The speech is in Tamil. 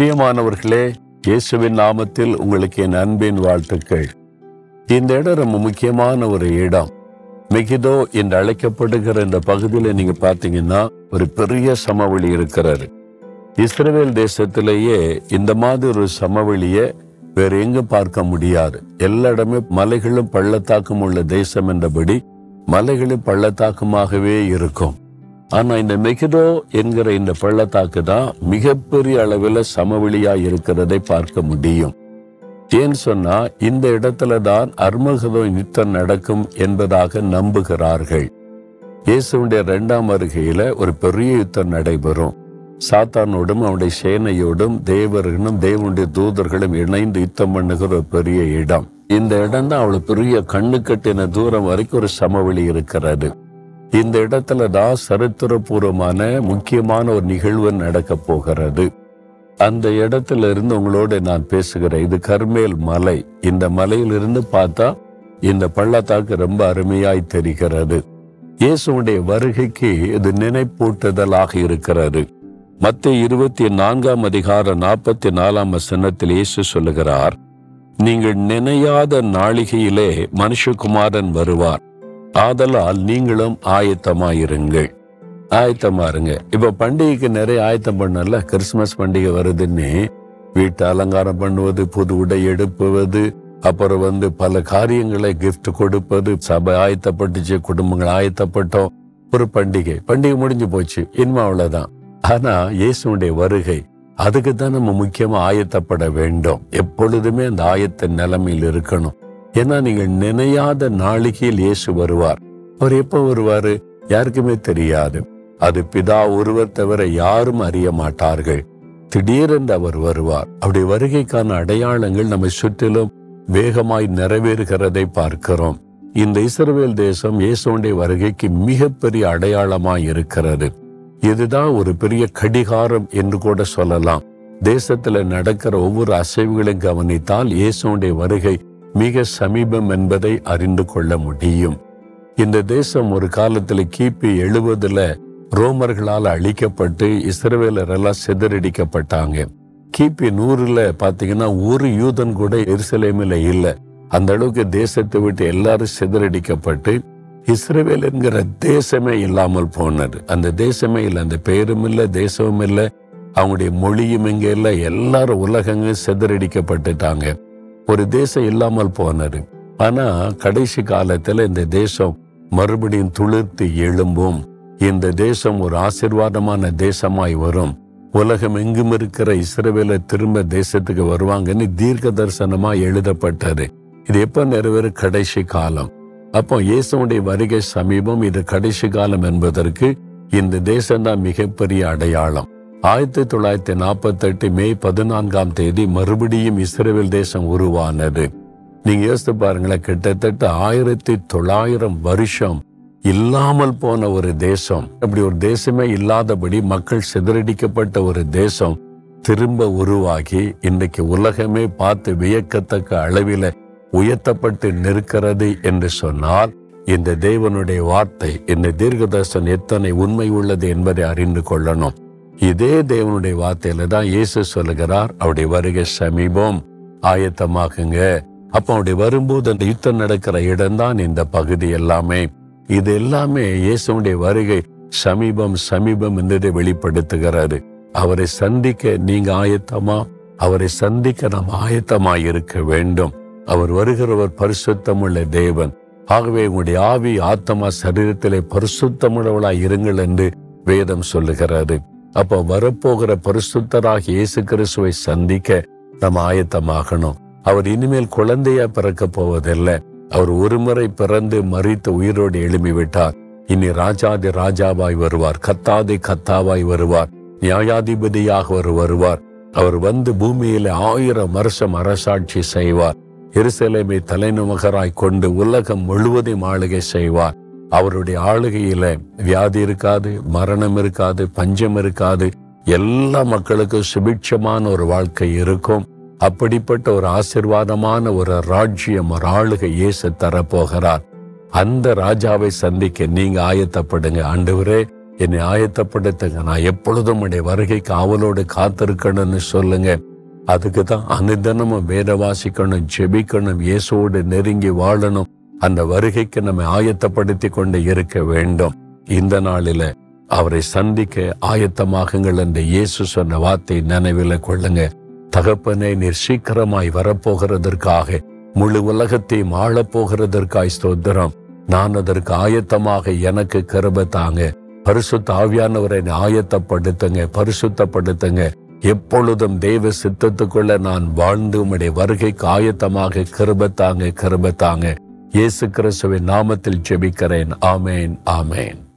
பிரியமானவர்களே இயேசுவின் நாமத்தில் உங்களுக்கு என் அன்பின் வாழ்த்துக்கள். இந்த இடம் ரொம்ப முக்கியமான ஒரு இடம். மிகிதோ என்று அழைக்கப்படுகிற இந்த பகுதியில் நீங்க பாத்தீங்கன்னா ஒரு பெரிய சமவெளி இருக்கிறாரு இஸ்ரேல் தேசத்திலேயே இந்த மாதிரி ஒரு சமவெளியை வேற எங்கும் பார்க்க முடியாது. எல்லா இடமே மலைகளும் பள்ளத்தாக்கும் உள்ள தேசம் என்றபடி மலைகளும் பள்ளத்தாக்குமாகவே இருக்கும். ஆனால் இந்த மெகிதோ என்கிற இந்த பள்ளத்தாக்கு தான் மிகப்பெரிய அளவில் சமவெளியா இருக்கிறதை பார்க்க முடியும். ஏன் சொன்னா இந்த இடத்துல தான் அர்மகதோ யுத்தம் நடக்கும் என்பதாக நம்புகிறார்கள். இயேசுடைய இரண்டாம் வருகையில ஒரு பெரிய யுத்தம் நடைபெறும். சாத்தானோடும் அவனுடைய சேனையோடும் தேவர்களும் தேவனுடைய தூதர்களும் இணைந்து யுத்தம் பண்ணுகிற ஒரு பெரிய இடம். இந்த இடம் தான் அவ்வளவு பெரிய கண்ணு கட்டின தூரம் வரைக்கும் ஒரு சமவெளி இருக்கிறது. இந்த இடத்துல தான் சரித்திரபூர்வமான முக்கியமான ஒரு நிகழ்வு நடக்க போகிறது. அந்த இடத்துல இருந்து உங்களோட நான் பேசுகிறேன். இது கர்மேல் மலை. இந்த மலையிலிருந்து பார்த்தா இந்த பள்ளத்தாக்கு ரொம்ப அருமையாய் தெரிகிறது. இயேசுடைய வருகைக்கு இது நினைப்பூட்டுதலாக இருக்கிறது. மத்திய இருபத்தி நான்காம் அதிகார நாற்பத்தி நாலாம் வசனத்தில் இயேசு சொல்லுகிறார் நீங்கள் நினையாத நாளிகையிலே மனுஷகுமாரன் வருவார். ஆதலால் நீங்களும் ஆயத்தமாயிருங்கள். ஆயத்தமா இருங்க இப்ப பண்டிகைக்கு நிறைய ஆயத்தம் பண்ணல? கிறிஸ்துமஸ் பண்டிகை வருதுன்னு வீட்டை அலங்காரம் பண்ணுவது புது உடை எடுப்புவது அப்புறம் வந்து பல காரியங்களை கிஃப்ட் கொடுப்பது சபை ஆயத்தப்பட்டுச்சு குடும்பங்கள் ஆயத்தப்பட்டோம். ஒரு பண்டிகை. பண்டிகை முடிஞ்சு போச்சு. இனிமே அவ்வளவுதான். ஆனா இயேசுடைய வருகை அதுக்கு தான் நம்ம முக்கியமா ஆயத்தப்பட வேண்டும். எப்பொழுதுமே அந்த ஆயத்த நிலைமையில் இருக்கணும். ஏன்னா நீங்கள் நினையாத நாளிகையில் இயேசு வருவார். அவர் எப்போ வருவாரு? யாருக்குமே தெரியாது. அது பிதா ஒருவர் தவிர யாரும் அறிய மாட்டார்கள். திடீரென்று அவர் வருவார். அவருடைய வருகைக்கான அடையாளங்கள் நம்மை சுற்றிலும் வேகமாய் நிறைவேறுகிறதை பார்க்கிறோம். இந்த இஸ்ரவேல் தேசம் இயேசுடைய வருகைக்கு மிகப்பெரிய அடையாளமாய் இருக்கிறது. இதுதான் ஒரு பெரிய கடிகாரம் என்று கூட சொல்லலாம். தேசத்துல நடக்கிற ஒவ்வொரு அசைவுகளையும் கவனித்தால் இயேசுடைய வருகை மிக சமீபம் என்பதை அறிந்து கொள்ள முடியும். இந்த தேசம் ஒரு காலத்துல கிபி எழுபதுல ரோமர்களால் அழிக்கப்பட்டு இஸ்ரவேலர் எல்லாம் சிதறடிக்கப்பட்டாங்க. கிபி நூறுல பாத்தீங்கன்னா ஒரு யூதன் கூட எருசலேமில் இல்லை. அந்த அளவுக்கு தேசத்தை விட்டு எல்லாரும் சிதறடிக்கப்பட்டு இஸ்ரேவேல் என்கிற தேசமே இல்லாமல் போனது. அந்த தேசமே இல்லை அந்த பெயரும் இல்லை தேசமும் இல்லை. அவங்களுடைய மொழியும் இங்க இல்லை. எல்லாரும் உலகங்க சிதறடிக்கப்பட்டுட்டாங்க. ஒரு தேசம் இல்லாமல் போனாரு ஆனா கடைசி காலத்துல இந்த தேசம் மறுபடியும் துளிர்த்து எழும்பும். இந்த தேசம் ஒரு ஆசிர்வாதமான தேசமாய் வரும். உலகம் எங்கும் இருக்கிற இஸ்ரேவேல திரும்ப தேசத்துக்கு வருவாங்கன்னு தீர்க்க தரிசனமா எழுதப்பட்டது. இது எப்ப நிறைவேறு கடைசி காலம். அப்போ இயேசுடைய வருகை சமீபம் இது கடைசி காலம் என்பதற்கு இந்த தேசம்தான் மிகப்பெரிய அடையாளம். ஆயிரத்தி தொள்ளாயிரத்தி நாற்பத்தி எட்டு மே பதினான்காம் தேதி மறுபடியும் இஸ்ரேல் தேசம் உருவானது. நீங்க யோசித்து பாருங்களேன் கிட்டத்தட்ட ஆயிரத்தி தொள்ளாயிரம் வருஷம் இல்லாமல் போன ஒரு தேசம். அப்படி ஒரு தேசமே இல்லாதபடி மக்கள் சிதறடிக்கப்பட்ட ஒரு தேசம் திரும்ப உருவாகி இன்றைக்கு உலகமே பார்த்து வியக்கத்தக்க அளவில உயர்த்தப்பட்டு நிற்கிறது என்று சொன்னால் இந்த தேவனுடைய வார்த்தை இந்த தீர்க்கதர்சன் எத்தனை உண்மை உள்ளது என்பதை அறிந்து கொள்ளணும். இதே தேவனுடைய வார்த்தையில தான் இயேசு சொல்லுகிறார் அவருடைய வருகை சமீபம். ஆயத்தமாக்குங்க. அப்போ அவருடைய வரும்போது அந்த யுத்தம் நடக்கிற இடம்தான் இந்த பகுதி எல்லாமே. இது எல்லாமே இயேசுடைய வருகை சமீபம் சமீபம் என்றதை வெளிப்படுத்துகிறது. அவரை சந்திக்க நீங்க ஆயத்தமா? அவரை சந்திக்க நாம் ஆயத்தமா இருக்க வேண்டும். அவர் வருகிறவர் பரிசுத்தமுள்ள தேவன். ஆகவே உங்களுடைய ஆவி ஆத்மா சரீரத்திலே பரிசுத்தமுள்ளவளாய் இருங்கள் என்று வேதம் சொல்லுகிறது. அப்போ வரப்போகிற பரிசுத்தராக இயேசு கிறிஸ்துவை சந்திக்க நம்ம ஆயத்தமாகணும். அவர் இனிமேல் குழந்தையா பிறக்க போவதில்லை. அவர் ஒருமுறை பிறந்து மறித்து உயிரோடு எழுப்பி விட்டார் இனி ராஜாதி ராஜாவாய் வருவார். கத்தாதி கத்தாவாய் வருவார். நியாயாதிபதியாக அவர் வருவார். அவர் வந்து பூமியில ஆயிரம் வருஷம் அரசாட்சி செய்வார். எருசலேமை தலைநகராய் கொண்டு உலகம் முழுவதையும் ஆளுகை செய்வார். அவருடைய ஆளுகையில வியாதி இருக்காது மரணம் இருக்காது பஞ்சம் இருக்காது. எல்லா மக்களுக்கும் சுபிட்சமான ஒரு வாழ்க்கை இருக்கும். அப்படிப்பட்ட ஒரு ஆசிர்வாதமான ஒரு ராஜ்யம் ஒரு ஆளுகை இயேசு தரப்போகிறார். அந்த ராஜாவை சந்திக்க நீங்க ஆயத்தப்படுங்க. ஆண்டவரே என்னை ஆயத்தப்படுத்துங்க. நான் எப்பொழுதும் உடைய வருகைக்கு அவளோடு காத்திருக்கணும்னு சொல்லுங்க. அதுக்கு தான் அனுதினமும் வேத வாசிக்கணும் ஜெபிக்கணும் இயேசுவோடு நெருங்கி வாழணும். அந்த வருகைக்கு நம்ம ஆயத்தப்படுத்தி கொண்டு இருக்க வேண்டும். இந்த நாளில அவரை சந்திக்க ஆயத்தமாகுங்கள் என்று இயேசு சொன்ன வார்த்தை நினைவில் கொள்ளுங்க. தகப்பனே நீர் சீக்கிரமாய் வரப்போகிறதற்காக முழு உலகத்தையும் ஆளப்போகிறதற்காய் ஸ்தோத்திரம். நான் அதற்கு ஆயத்தமாக எனக்கு கருப தாங்க. பரிசுத்த ஆவியானவரை ஆயத்தப்படுத்துங்க பரிசுத்தப்படுத்துங்க. எப்பொழுதும் தெய்வ சித்தத்துக்குள்ள நான் வாழ்ந்து உம்முடைய வருகைக்கு ஆயத்தமாக கருபத்தாங்க தாங்க. இயேசு கிறிஸ்துவின் நாமத்தில் ஜெபிக்கிறேன். ஆமேன் ஆமேன்.